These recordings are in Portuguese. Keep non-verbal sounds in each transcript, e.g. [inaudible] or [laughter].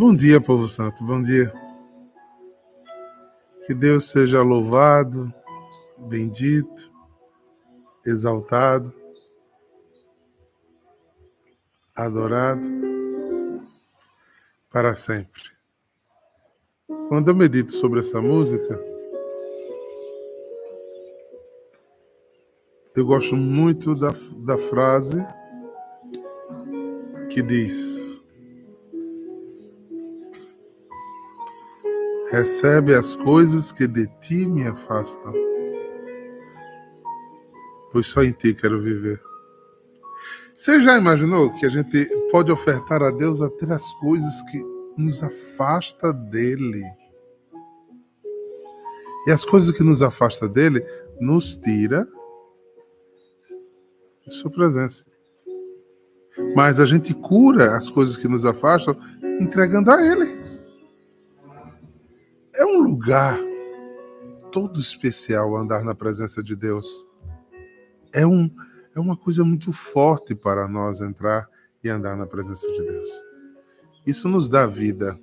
Bom dia, povo santo, bom dia. Que Deus seja louvado, bendito, exaltado, adorado para sempre. Quando eu medito sobre essa música, eu gosto muito da, da frase que diz: Recebe as coisas que de ti me afastam, pois só em ti quero viver. Você já imaginou que a gente pode ofertar a Deus até as coisas que nos afasta dele? E as coisas que nos afasta dele nos tira de sua presença. Mas a gente cura as coisas que nos afastam entregando a Ele. Um lugar todo especial andar na presença de Deus. É, um, é uma coisa muito forte para nós entrar e andar na presença de Deus. Isso nos dá vida.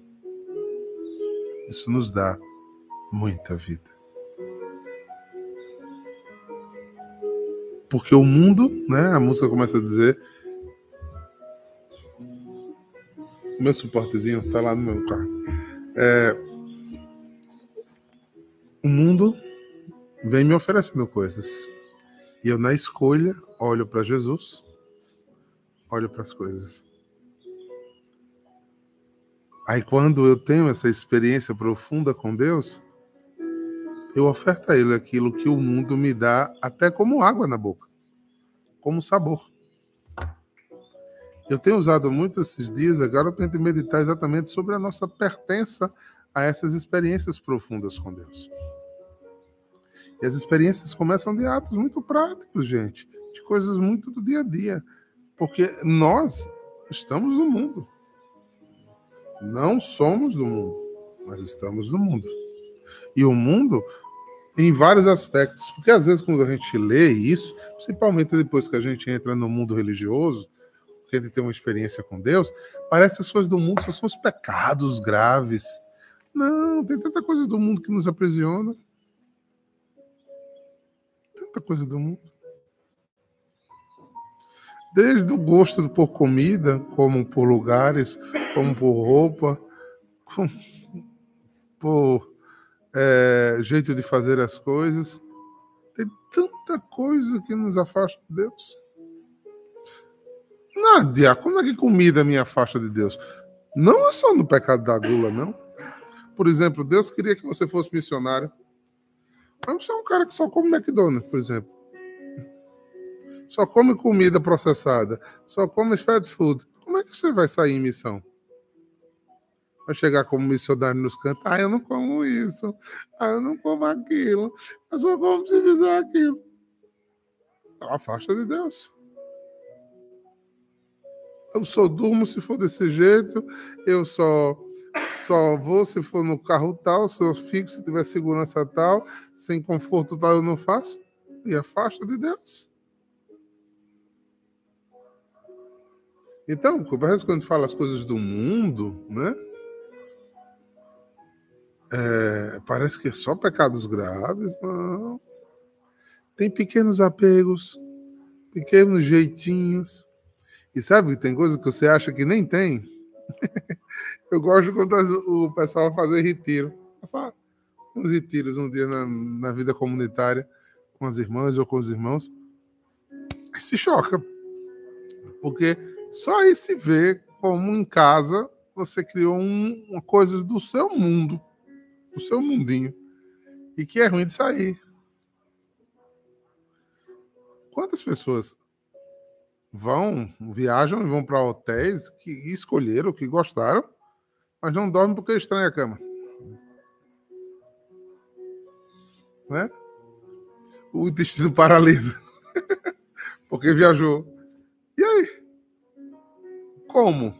Isso nos dá muita vida. Porque o mundo, né, a música começa a dizer, meu suportezinho tá lá no meu quarto. É, o mundo vem me oferecendo coisas. E eu, na escolha, olho para Jesus, olho para as coisas. Aí, quando eu tenho essa experiência profunda com Deus, eu oferto a Ele aquilo que o mundo me dá, até como água na boca, como sabor. Eu tenho usado muito esses dias, agora tento meditar exatamente sobre a nossa pertença a essas experiências profundas com Deus. E as experiências começam de atos muito práticos, gente, de coisas muito do dia a dia, porque nós estamos no mundo. Não somos do mundo, mas estamos no mundo. E o mundo em vários aspectos, porque às vezes quando a gente lê isso, principalmente depois que a gente entra no mundo religioso, que ele tem uma experiência com Deus, parece que as coisas do mundo só são os pecados graves. Não, tem tanta coisa do mundo que nos aprisiona. Tanta coisa do mundo. Desde o gosto por comida, como por lugares, como por roupa, como por é, jeito de fazer as coisas. Tem tanta coisa que nos afasta de Deus. Nádia, como é que comida me afasta de Deus? Não é só no pecado da gula, não. Por exemplo, Deus queria que você fosse missionário. Você é um cara que só come McDonald's, por exemplo. Só come comida processada. Só come fast food. Como é que você vai sair em missão? Vai chegar como missionário nos cantos. Ah, eu não como isso. Ah, eu não como aquilo. Eu só como se fizer aquilo. Afasta de Deus. Eu só durmo se for desse jeito, eu só só vou se for no carro tal, se eu fico, se tiver segurança tal, sem conforto tal, eu não faço. E afasta de Deus. Então, parece quando fala as coisas do mundo, né? É, parece que é só pecados graves, não. Tem pequenos apegos, pequenos jeitinhos, e sabe que tem coisa que você acha que nem tem? [laughs] eu gosto quando o pessoal fazer retiro. Passar uns retiros um dia na, na vida comunitária com as irmãs ou com os irmãos. Aí se choca. Porque só aí se vê como em casa você criou um, uma coisa do seu mundo, do seu mundinho, e que é ruim de sair. Quantas pessoas vão, viajam e vão para hotéis que escolheram, que gostaram, mas não dormem porque estranha a cama. Né? O intestino paralisa. [laughs] porque viajou. E aí? Como?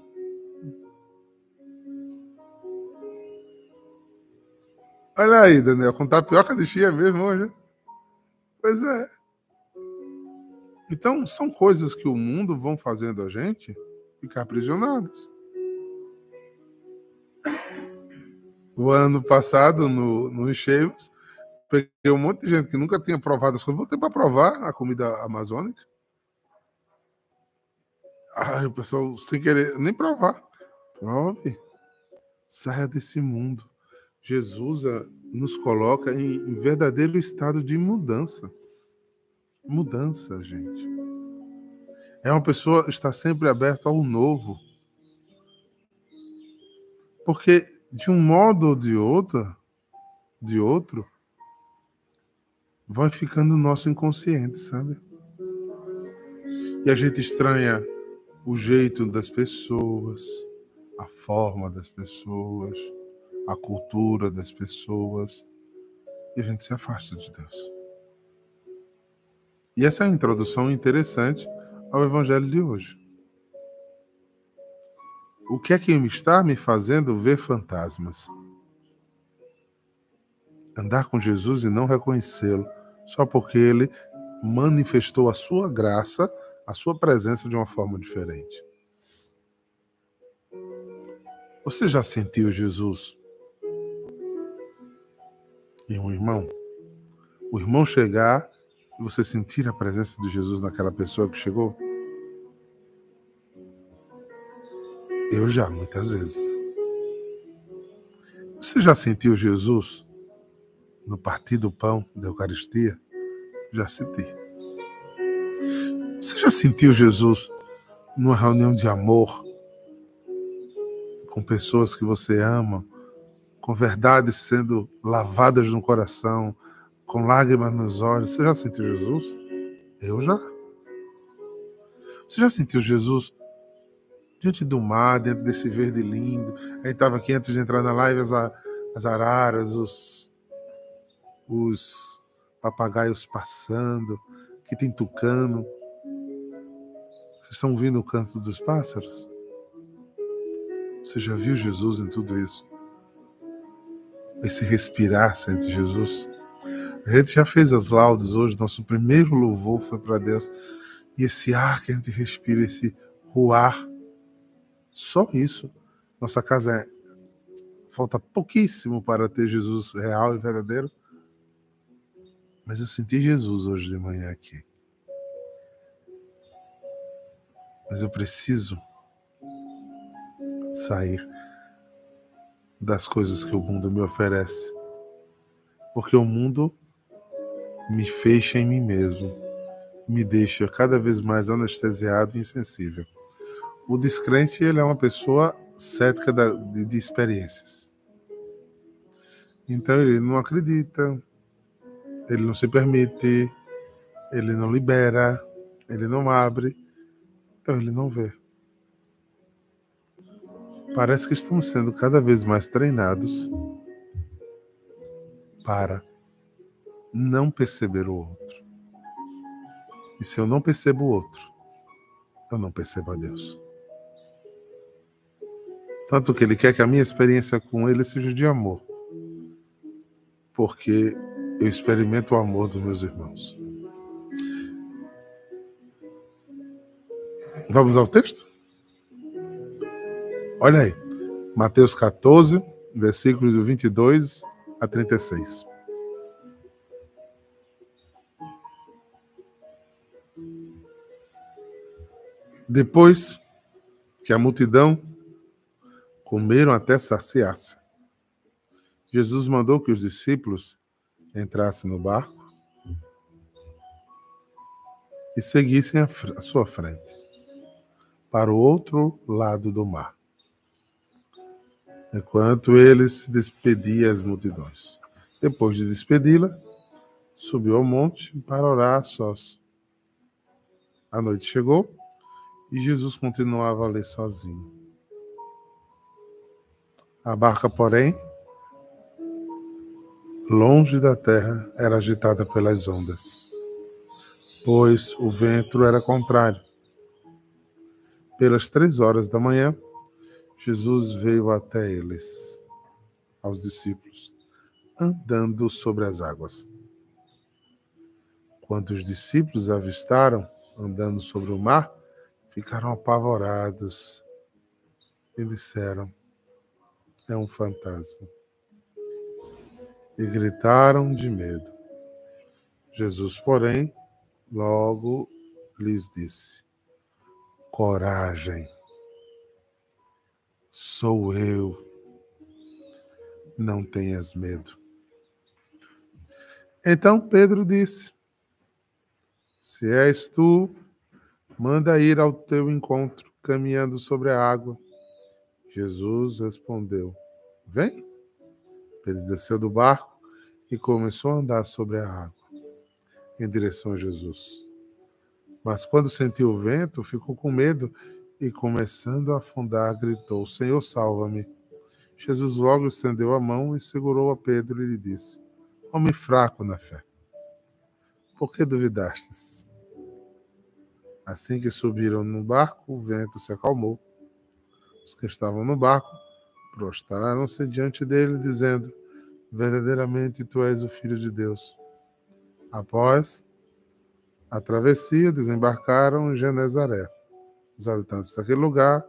Olha aí, Daniel, com tapioca de chia mesmo hoje. Pois é. Então, são coisas que o mundo vão fazendo a gente ficar aprisionados. O ano passado, no, no Encheios, peguei um monte de gente que nunca tinha provado as coisas. Voltei para provar a comida amazônica. Ai, o pessoal, sem querer nem provar. Prove. Saia desse mundo. Jesus eh, nos coloca em, verdadeiro estado de mudança. Mudança, gente. É uma pessoa que está sempre aberta ao novo. Porque de um modo ou de outra, de outro, vai ficando o nosso inconsciente, sabe? E a gente estranha o jeito das pessoas, a forma das pessoas, a cultura das pessoas, e a gente se afasta de Deus. E essa é a introdução interessante ao Evangelho de hoje. O que é que está me fazendo ver fantasmas? Andar com Jesus e não reconhecê-lo, só porque ele manifestou a sua graça, a sua presença de uma forma diferente. Você já sentiu Jesus em um irmão? O irmão chegar e você sentir a presença de Jesus naquela pessoa que chegou? Eu já, muitas vezes. Você já sentiu Jesus no partir do pão da Eucaristia? Já senti. Você já sentiu Jesus numa reunião de amor com pessoas que você ama, com verdades sendo lavadas no coração, com lágrimas nos olhos? Você já sentiu Jesus? Eu já. Você já sentiu Jesus diante do mar, dentro desse verde lindo. A gente estava aqui antes de entrar na live, as, as araras, os, os papagaios passando, que tem tucano. Vocês estão ouvindo o canto dos pássaros? Você já viu Jesus em tudo isso? Esse respirar sente Jesus. A gente já fez as laudas hoje, nosso primeiro louvor foi para Deus. E esse ar que a gente respira, esse ruar, só isso. Nossa casa é... falta pouquíssimo para ter Jesus real e verdadeiro. Mas eu senti Jesus hoje de manhã aqui. Mas eu preciso sair das coisas que o mundo me oferece. Porque o mundo me fecha em mim mesmo, me deixa cada vez mais anestesiado e insensível. O descrente ele é uma pessoa cética de, de experiências. Então ele não acredita, ele não se permite, ele não libera, ele não abre, então ele não vê. Parece que estamos sendo cada vez mais treinados para não perceber o outro. E se eu não percebo o outro, eu não percebo a Deus. Tanto que ele quer que a minha experiência com ele seja de amor. Porque eu experimento o amor dos meus irmãos. Vamos ao texto? Olha aí. Mateus 14, versículos do 22 a 36. Depois que a multidão comeram até saciar-se. Jesus mandou que os discípulos entrassem no barco e seguissem à sua frente, para o outro lado do mar, enquanto ele se despedia as multidões. Depois de despedi-la, subiu ao monte para orar a sós. A noite chegou e Jesus continuava a ler sozinho. A barca, porém, longe da terra, era agitada pelas ondas, pois o vento era contrário. Pelas três horas da manhã, Jesus veio até eles, aos discípulos, andando sobre as águas. Quando os discípulos avistaram andando sobre o mar, ficaram apavorados e disseram: é um fantasma. E gritaram de medo. Jesus, porém, logo lhes disse: Coragem, sou eu, não tenhas medo. Então Pedro disse: Se és tu, manda ir ao teu encontro, caminhando sobre a água. Jesus respondeu: Vem. Ele desceu do barco e começou a andar sobre a água, em direção a Jesus. Mas quando sentiu o vento, ficou com medo e, começando a afundar, gritou: Senhor, salva-me. Jesus logo estendeu a mão e segurou a Pedro e lhe disse: Homem fraco na fé, por que duvidastes? Assim que subiram no barco, o vento se acalmou. Os que estavam no barco prostraram-se diante dele, dizendo: Verdadeiramente tu és o Filho de Deus. Após a travessia, desembarcaram em Genezaré. Os habitantes daquele lugar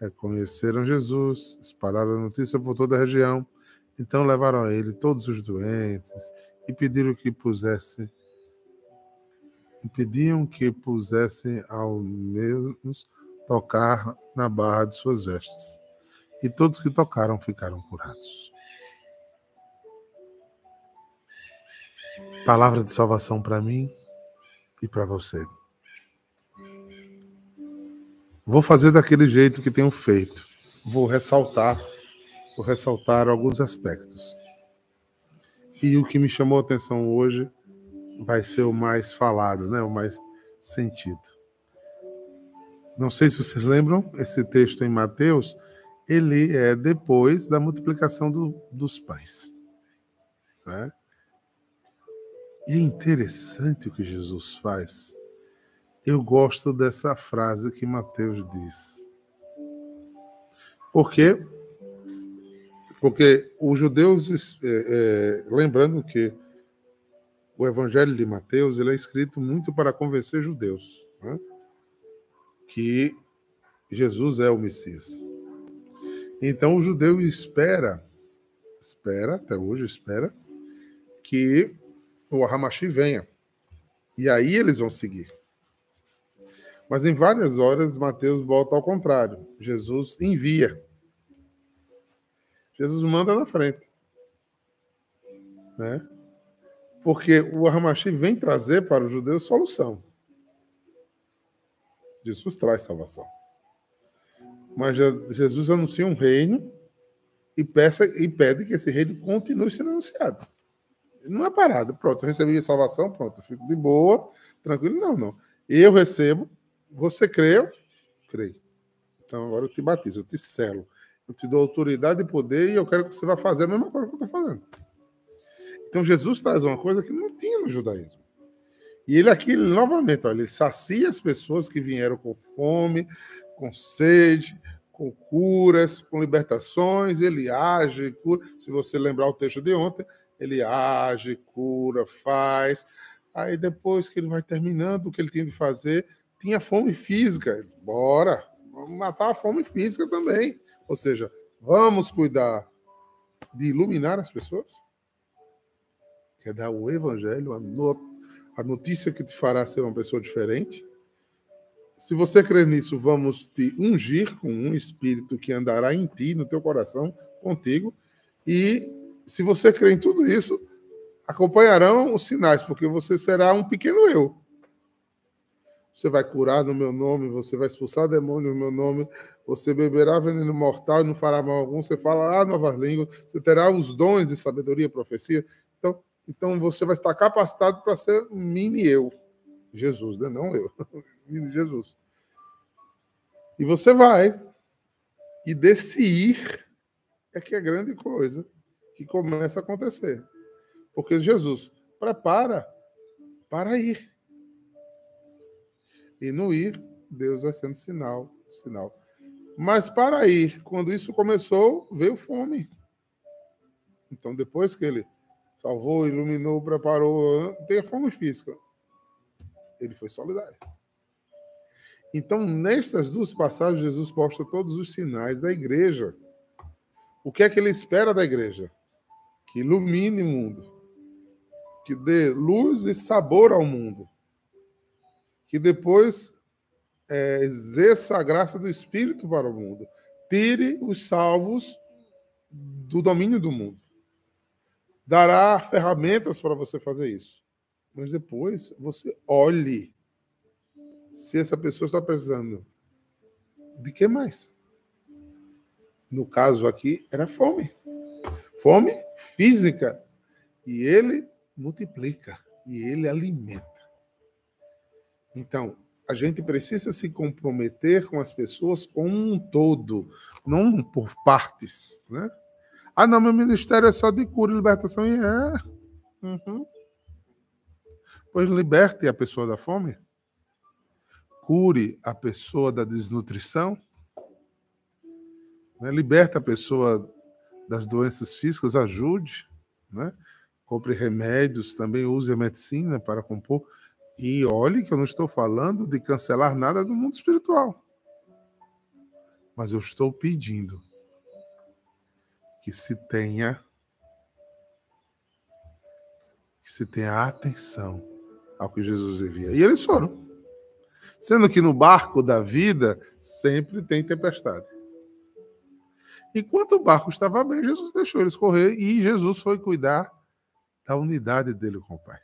reconheceram Jesus, espalharam a notícia por toda a região. Então levaram a ele todos os doentes e pediram que pusesse e pediam que pusessem ao menos tocar na barra de suas vestes. E todos que tocaram ficaram curados. Palavra de salvação para mim e para você. Vou fazer daquele jeito que tenho feito. Vou ressaltar, vou ressaltar alguns aspectos. E o que me chamou a atenção hoje vai ser o mais falado, né? O mais sentido. Não sei se vocês lembram, esse texto em Mateus, ele é depois da multiplicação do, dos pães. Né? E é interessante o que Jesus faz. Eu gosto dessa frase que Mateus diz. Por quê? Porque os judeus, é, é, lembrando que o Evangelho de Mateus ele é escrito muito para convencer judeus né? Que Jesus é o Messias. Então o judeu espera, espera, até hoje espera, que o Hamashi venha. E aí eles vão seguir. Mas em várias horas, Mateus volta ao contrário. Jesus envia. Jesus manda na frente. Né? Porque o Hamashi vem trazer para os judeus solução. Jesus traz salvação. Mas Jesus anuncia um reino e, peça, e pede que esse reino continue sendo anunciado. Não é parada. Pronto, eu recebi a salvação, pronto, eu fico de boa, tranquilo. Não, não. Eu recebo, você creu, creio. Então agora eu te batizo, eu te selo. Eu te dou autoridade e poder e eu quero que você vá fazer a mesma coisa que eu estou fazendo. Então Jesus traz uma coisa que não tinha no judaísmo. E ele aqui, novamente, olha, ele sacia as pessoas que vieram com fome, com sede, com curas, com libertações, ele age, cura. Se você lembrar o texto de ontem, ele age, cura, faz. Aí depois que ele vai terminando o que ele tinha de fazer, tinha fome física. Bora, vamos matar a fome física também. Ou seja, vamos cuidar de iluminar as pessoas. Quer dar o evangelho, a notícia que te fará ser uma pessoa diferente. Se você crer nisso, vamos te ungir com um espírito que andará em ti, no teu coração, contigo, e se você crê em tudo isso, acompanharão os sinais, porque você será um pequeno eu. Você vai curar no meu nome, você vai expulsar demônios no meu nome, você beberá veneno mortal e não fará mal algum, você falará novas línguas, você terá os dons de sabedoria e profecia. Então, então você vai estar capacitado para ser um mini eu. Jesus, né? não eu. [laughs] mini Jesus. E você vai. E desse ir é que é grande coisa que começa a acontecer. Porque Jesus prepara para ir. E no ir, Deus vai sendo sinal, sinal. Mas para ir, quando isso começou, veio fome. Então, depois que ele salvou, iluminou, preparou, tem a fome física. Ele foi solidário. Então, nestas duas passagens, Jesus mostra todos os sinais da igreja O que é que ele espera da igreja? Que ilumine o mundo, que dê luz e sabor ao mundo, que depois é, exerça a graça do Espírito para o mundo, tire os salvos do domínio do mundo. Dará ferramentas para você fazer isso. Mas depois você olhe se essa pessoa está precisando de que mais? No caso aqui, era fome. Fome física. E ele multiplica. E ele alimenta. Então, a gente precisa se comprometer com as pessoas como um todo, não por partes. Né? Ah, não, meu ministério é só de cura e libertação. E é. Uhum. Pois liberte a pessoa da fome cure a pessoa da desnutrição, né? liberta a pessoa das doenças físicas, ajude, né? compre remédios, também use a medicina para compor. E olhe que eu não estou falando de cancelar nada do mundo espiritual. Mas eu estou pedindo que se tenha que se tenha atenção ao que Jesus envia. E eles foram. Sendo que no barco da vida sempre tem tempestade. Enquanto o barco estava bem, Jesus deixou eles correr e Jesus foi cuidar da unidade dele com o Pai.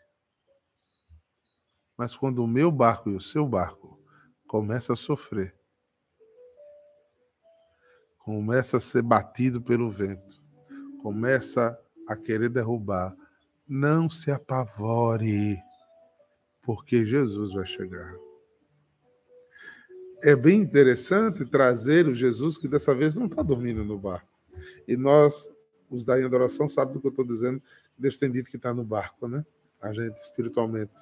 Mas quando o meu barco e o seu barco começa a sofrer, começa a ser batido pelo vento, começa a querer derrubar, não se apavore, porque Jesus vai chegar é bem interessante trazer o Jesus que dessa vez não está dormindo no barco. E nós, os da adoração, sabem do que eu estou dizendo. Deus tem dito que está no barco, né? A gente espiritualmente.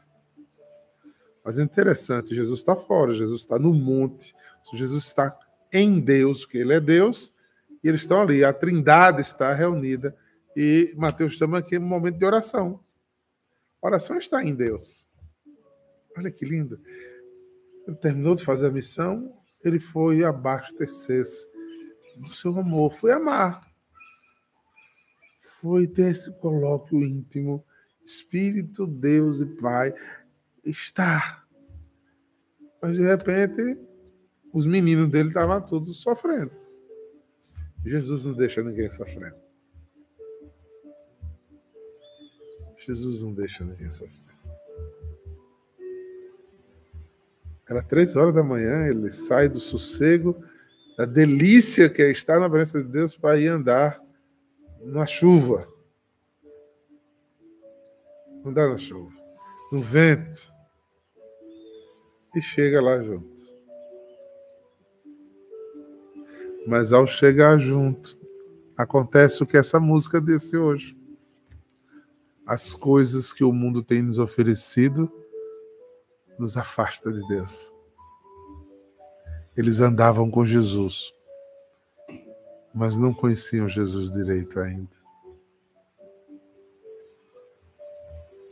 Mas é interessante, Jesus está fora, Jesus está no monte, Jesus está em Deus, porque Ele é Deus, e eles estão ali, a trindade está reunida, e Mateus chama aqui um momento de oração. Oração está em Deus. Olha que lindo. Ele terminou de fazer a missão, ele foi abastecer-se do seu amor, foi amar. Foi ter esse colóquio íntimo, Espírito, Deus e Pai, estar. Mas de repente, os meninos dele estavam todos sofrendo. Jesus não deixa ninguém sofrendo. Jesus não deixa ninguém sofrendo. Era três horas da manhã, ele sai do sossego, da delícia que é estar na presença de Deus para ir andar na chuva. Andar na chuva, no vento. E chega lá junto. Mas ao chegar junto, acontece o que essa música disse hoje. As coisas que o mundo tem nos oferecido nos afasta de Deus. Eles andavam com Jesus, mas não conheciam Jesus direito ainda.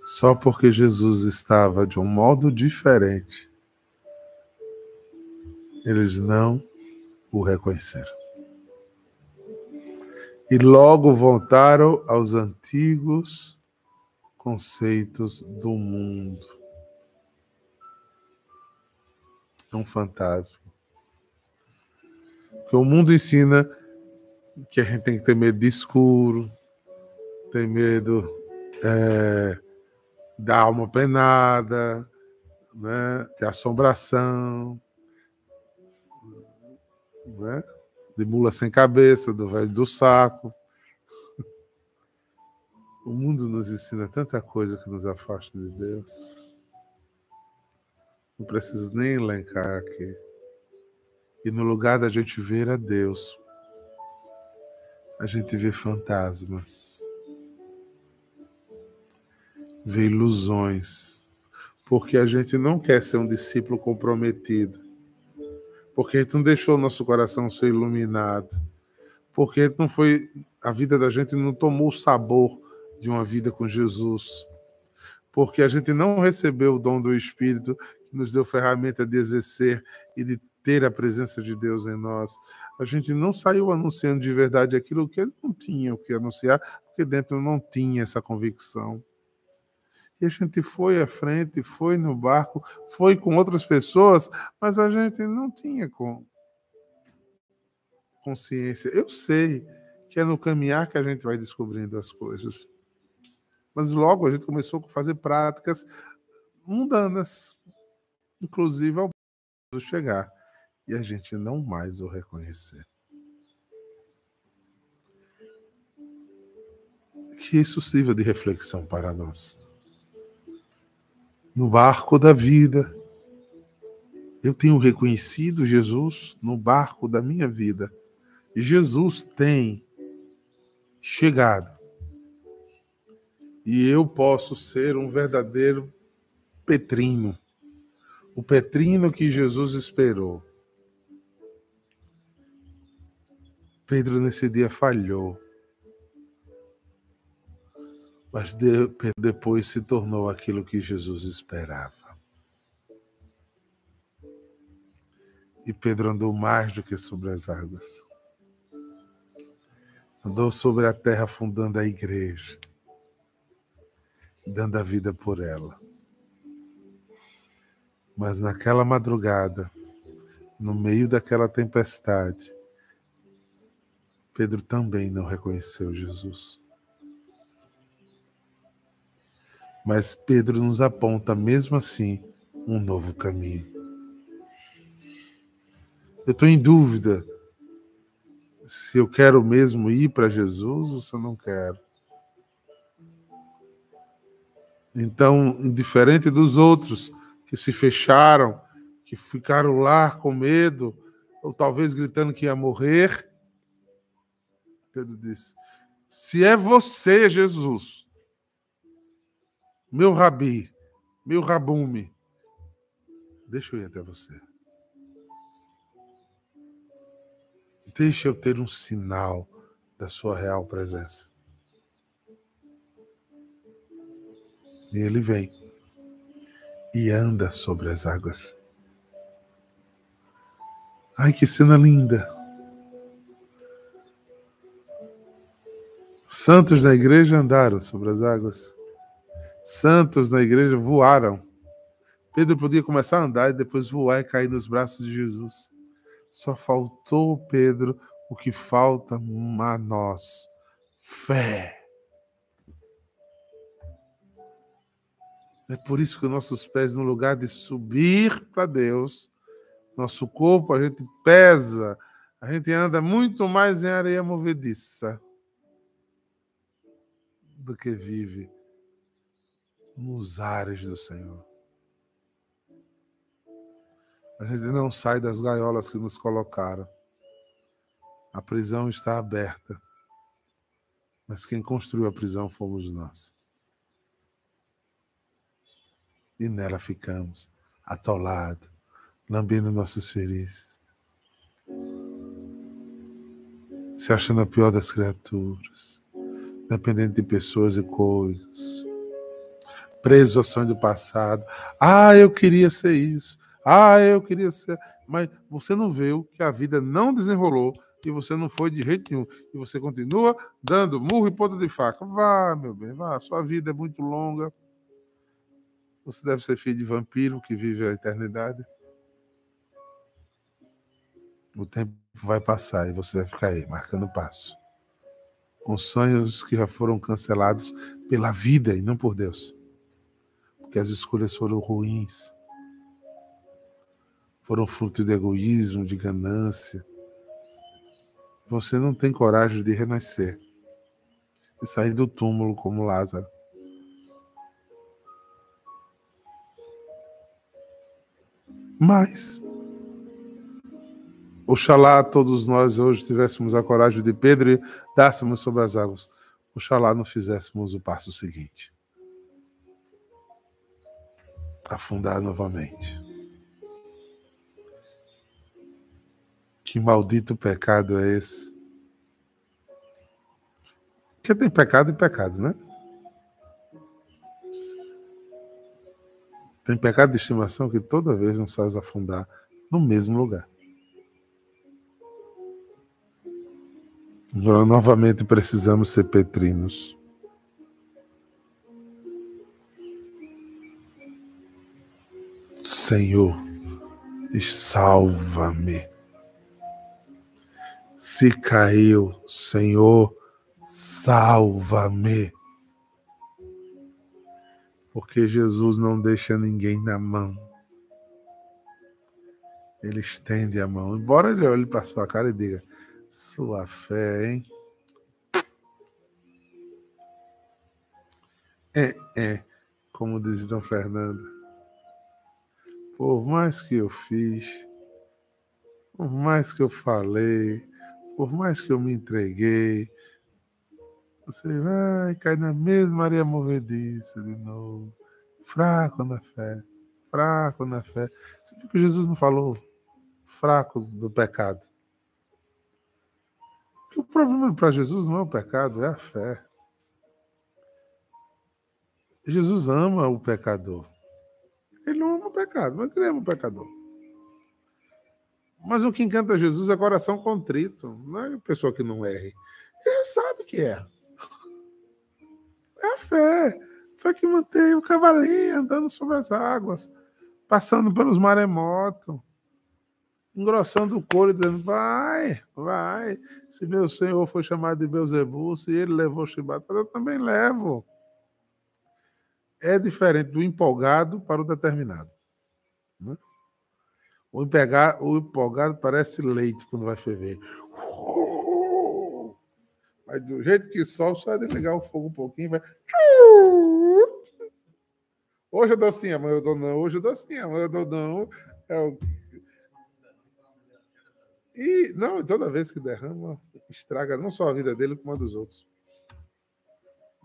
Só porque Jesus estava de um modo diferente, eles não o reconheceram. E logo voltaram aos antigos conceitos do mundo é um fantasma. Porque o mundo ensina que a gente tem que ter medo de escuro, ter medo é, da alma penada, né, de assombração, né, de mula sem cabeça, do velho do saco. O mundo nos ensina tanta coisa que nos afasta de Deus. Não preciso nem elencar aqui. E no lugar da gente ver a Deus, a gente vê fantasmas, vê ilusões, porque a gente não quer ser um discípulo comprometido, porque gente não deixou o nosso coração ser iluminado, porque não foi a vida da gente não tomou o sabor de uma vida com Jesus, porque a gente não recebeu o dom do Espírito nos deu ferramenta de exercer e de ter a presença de Deus em nós. a gente não saiu anunciando de verdade aquilo que não tinha o que anunciar, porque dentro não tinha essa convicção. E a gente foi à frente, foi no barco, foi com outras pessoas, mas a gente não tinha consciência. Eu sei que é no caminhar que a gente vai descobrindo as coisas. Mas logo a gente começou a fazer práticas mundanas, inclusive ao chegar e a gente não mais o reconhecer. Que isso sirva de reflexão para nós no barco da vida. Eu tenho reconhecido Jesus no barco da minha vida. E Jesus tem chegado. E eu posso ser um verdadeiro Petrino. O Petrino que Jesus esperou. Pedro nesse dia falhou. Mas de, depois se tornou aquilo que Jesus esperava. E Pedro andou mais do que sobre as águas. Andou sobre a terra fundando a igreja, dando a vida por ela. Mas naquela madrugada, no meio daquela tempestade, Pedro também não reconheceu Jesus. Mas Pedro nos aponta, mesmo assim, um novo caminho. Eu estou em dúvida se eu quero mesmo ir para Jesus ou se eu não quero. Então, diferente dos outros que se fecharam, que ficaram lá com medo, ou talvez gritando que ia morrer, Pedro disse: Se é você, Jesus, meu rabi, meu rabume, deixa eu ir até você. Deixa eu ter um sinal da sua real presença. E ele vem e anda sobre as águas. Ai, que cena linda! Santos da igreja andaram sobre as águas santos na igreja voaram. Pedro podia começar a andar e depois voar e cair nos braços de Jesus. Só faltou Pedro o que falta a nós: fé. É por isso que nossos pés, no lugar de subir para Deus, nosso corpo, a gente pesa, a gente anda muito mais em areia movediça do que vive nos ares do Senhor. A gente não sai das gaiolas que nos colocaram. A prisão está aberta. Mas quem construiu a prisão fomos nós. E nela ficamos, atolados, lambendo nossos feridos. Se achando a pior das criaturas, dependendo de pessoas e coisas preso ao sonho do passado. Ah, eu queria ser isso. Ah, eu queria ser. Mas você não viu que a vida não desenrolou e você não foi de jeito nenhum. E você continua dando murro e ponta de faca. Vá, meu bem, vá. Sua vida é muito longa. Você deve ser filho de vampiro que vive a eternidade. O tempo vai passar e você vai ficar aí, marcando passo. Com sonhos que já foram cancelados pela vida e não por Deus que as escolhas foram ruins, foram fruto de egoísmo, de ganância. Você não tem coragem de renascer e sair do túmulo como Lázaro. Mas, oxalá todos nós hoje tivéssemos a coragem de Pedro e dássemos sobre as águas. Oxalá não fizéssemos o passo seguinte afundar novamente. Que maldito pecado é esse? Porque tem pecado e pecado, né? Tem pecado de estimação que toda vez nos faz afundar no mesmo lugar. Agora, novamente precisamos ser petrinos. Senhor, salva-me. Se caiu, Senhor, salva-me. Porque Jesus não deixa ninguém na mão. Ele estende a mão. Embora ele olhe para sua cara e diga: Sua fé, hein? É, é, como diz Dom Fernando. Por mais que eu fiz, por mais que eu falei, por mais que eu me entreguei, você vai cair na mesma areia movediça de novo. Fraco na fé, fraco na fé. Você viu que Jesus não falou fraco do pecado? Que o problema para Jesus não é o pecado, é a fé. Jesus ama o pecador. Ele não ama o pecado, mas ele ama o pecador. Mas o que encanta Jesus é coração contrito, não é pessoa que não erre. Ele sabe que é. É a fé. Fé que mantém o cavalinho andando sobre as águas, passando pelos maremotos, engrossando o couro e dizendo: Vai, vai. Se meu senhor foi chamado de Beuzebu, se ele levou chibata, eu também levo é diferente do empolgado para o determinado. Né? O, empolgado, o empolgado parece leite quando vai ferver. Mas do jeito que sol, só é desligar o fogo um pouquinho, vai. Hoje eu dou sim, amanhã eu dou não. Hoje eu dou sim, amanhã eu dou não. É o... E não, toda vez que derrama, estraga não só a vida dele, como a dos outros.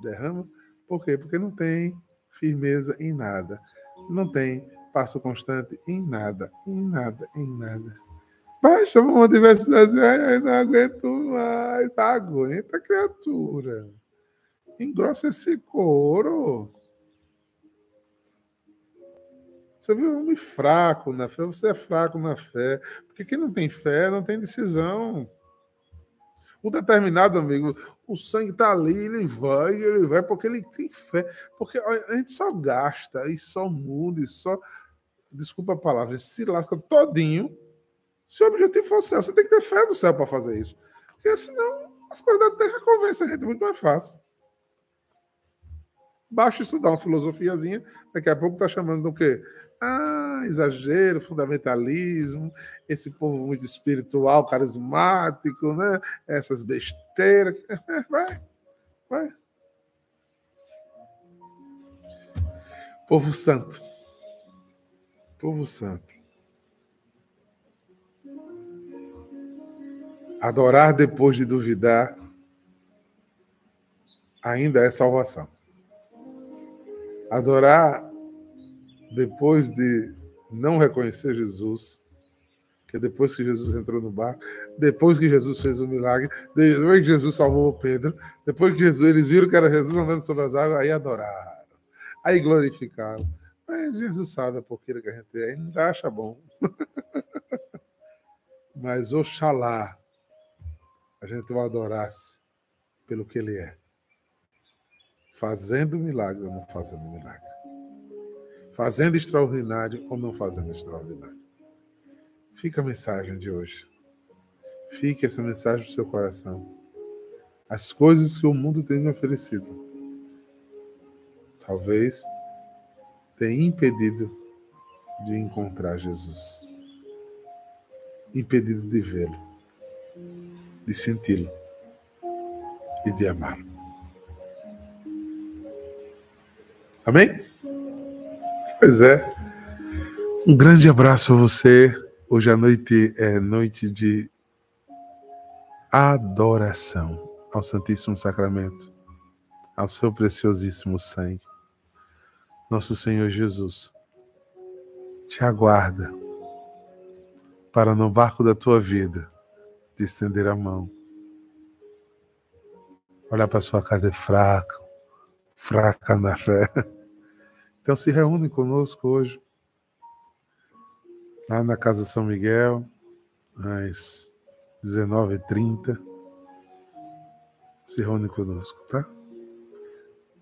Derrama. Por quê? Porque não tem firmeza em nada. Não tem passo constante em nada, em nada, em nada. Baixa uma diversidade, ai, não aguento mais. Aguenta, criatura. Engrossa esse couro. Você viu um homem fraco na fé, você é fraco na fé. Porque quem não tem fé não tem decisão. O determinado amigo, o sangue está ali, ele vai, ele vai, porque ele tem fé. Porque a gente só gasta e só muda e só. Desculpa a palavra, se lasca todinho. Se o objetivo for o céu, você tem que ter fé do céu para fazer isso. Porque senão as coisas da terra convencem a gente muito mais fácil. Basta estudar uma filosofiazinha, daqui a pouco está chamando do quê? Ah, exagero, fundamentalismo, esse povo muito espiritual, carismático, né? Essas besteiras. [laughs] Vai, vai. Povo santo. Povo santo. Adorar depois de duvidar ainda é salvação. Adorar depois de não reconhecer Jesus, que depois que Jesus entrou no barco, depois que Jesus fez o milagre, depois que Jesus salvou Pedro, depois que Jesus, eles viram que era Jesus andando sobre as águas, aí adoraram, aí glorificaram. Mas Jesus sabe a porqueira que a gente é, ainda acha bom. [laughs] Mas oxalá a gente o adorasse pelo que ele é, fazendo milagre ou não fazendo milagre fazendo extraordinário ou não fazendo extraordinário. Fica a mensagem de hoje. Fique essa mensagem no seu coração. As coisas que o mundo tem me oferecido, talvez tenha impedido de encontrar Jesus, impedido de vê-lo, de senti-lo e de amá-lo. Amém? Pois é. Um grande abraço a você. Hoje à noite é noite de adoração ao Santíssimo Sacramento, ao seu preciosíssimo sangue. Nosso Senhor Jesus te aguarda para no barco da tua vida te estender a mão. Olhar para sua cara de fraco, fraca na fé. Então se reúne conosco hoje, lá na Casa São Miguel, às 19h30. se reúne conosco, tá?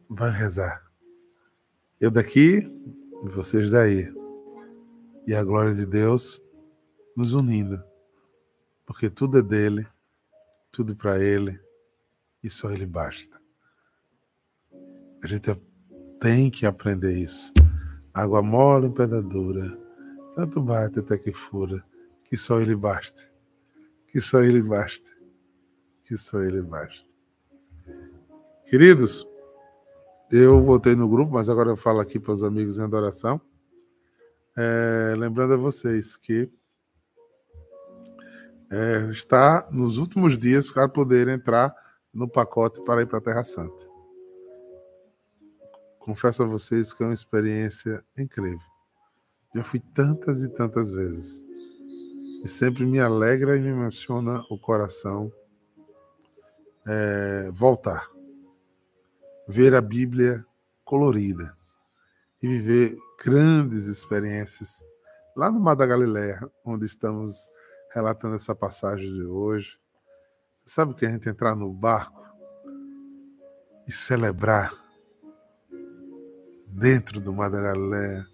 Vai rezar. Eu daqui vocês daí. E a glória de Deus nos unindo. Porque tudo é dele, tudo para ele e só ele basta. A gente tem que aprender isso. Água mole em pedra dura, tanto bate até que fura, que só ele baste. Que só ele baste. Que só ele baste. Queridos, eu voltei no grupo, mas agora eu falo aqui para os amigos em adoração. É, lembrando a vocês que é, está nos últimos dias para poder entrar no pacote para ir para a Terra Santa. Confesso a vocês que é uma experiência incrível. Já fui tantas e tantas vezes. E sempre me alegra e me emociona o coração é, voltar. Ver a Bíblia colorida e viver grandes experiências lá no Mar da Galileia, onde estamos relatando essa passagem de hoje. Você sabe o que a gente entrar no barco e celebrar dentro do Mar da Galileia,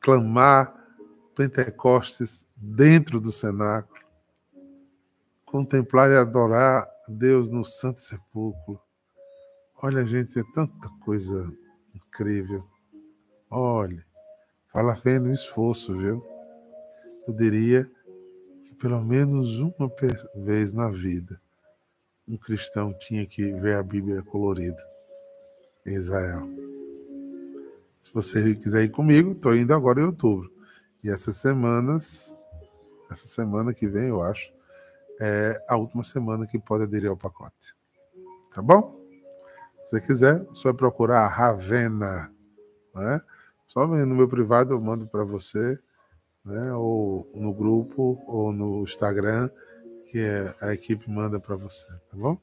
clamar Pentecostes dentro do cenáculo, contemplar e adorar Deus no Santo Sepulcro. Olha, gente, é tanta coisa incrível. Olhe, fala fé no esforço, viu? Eu diria que pelo menos uma vez na vida um cristão tinha que ver a Bíblia colorida em Israel. Se você quiser ir comigo, estou indo agora em outubro. E essas semanas, essa semana que vem, eu acho, é a última semana que pode aderir ao pacote. Tá bom? Se você quiser, só procurar a Ravena. Né? Só no meu privado eu mando para você, né? ou no grupo, ou no Instagram, que é, a equipe manda para você, tá bom?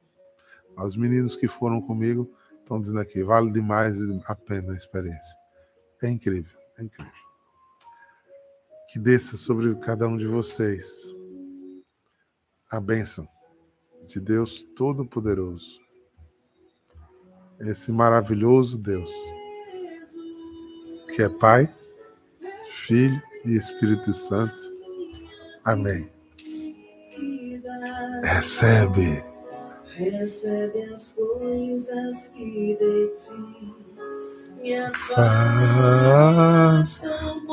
Os meninos que foram comigo estão dizendo aqui, vale demais a pena a experiência. É incrível, é incrível. Que desça sobre cada um de vocês a bênção de Deus Todo-Poderoso, esse maravilhoso Deus, que é Pai, Filho e Espírito Santo. Amém. Recebe. Recebe as coisas que de ti me afastam,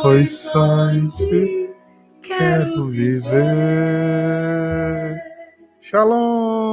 pois só em ti quero viver. Shalom!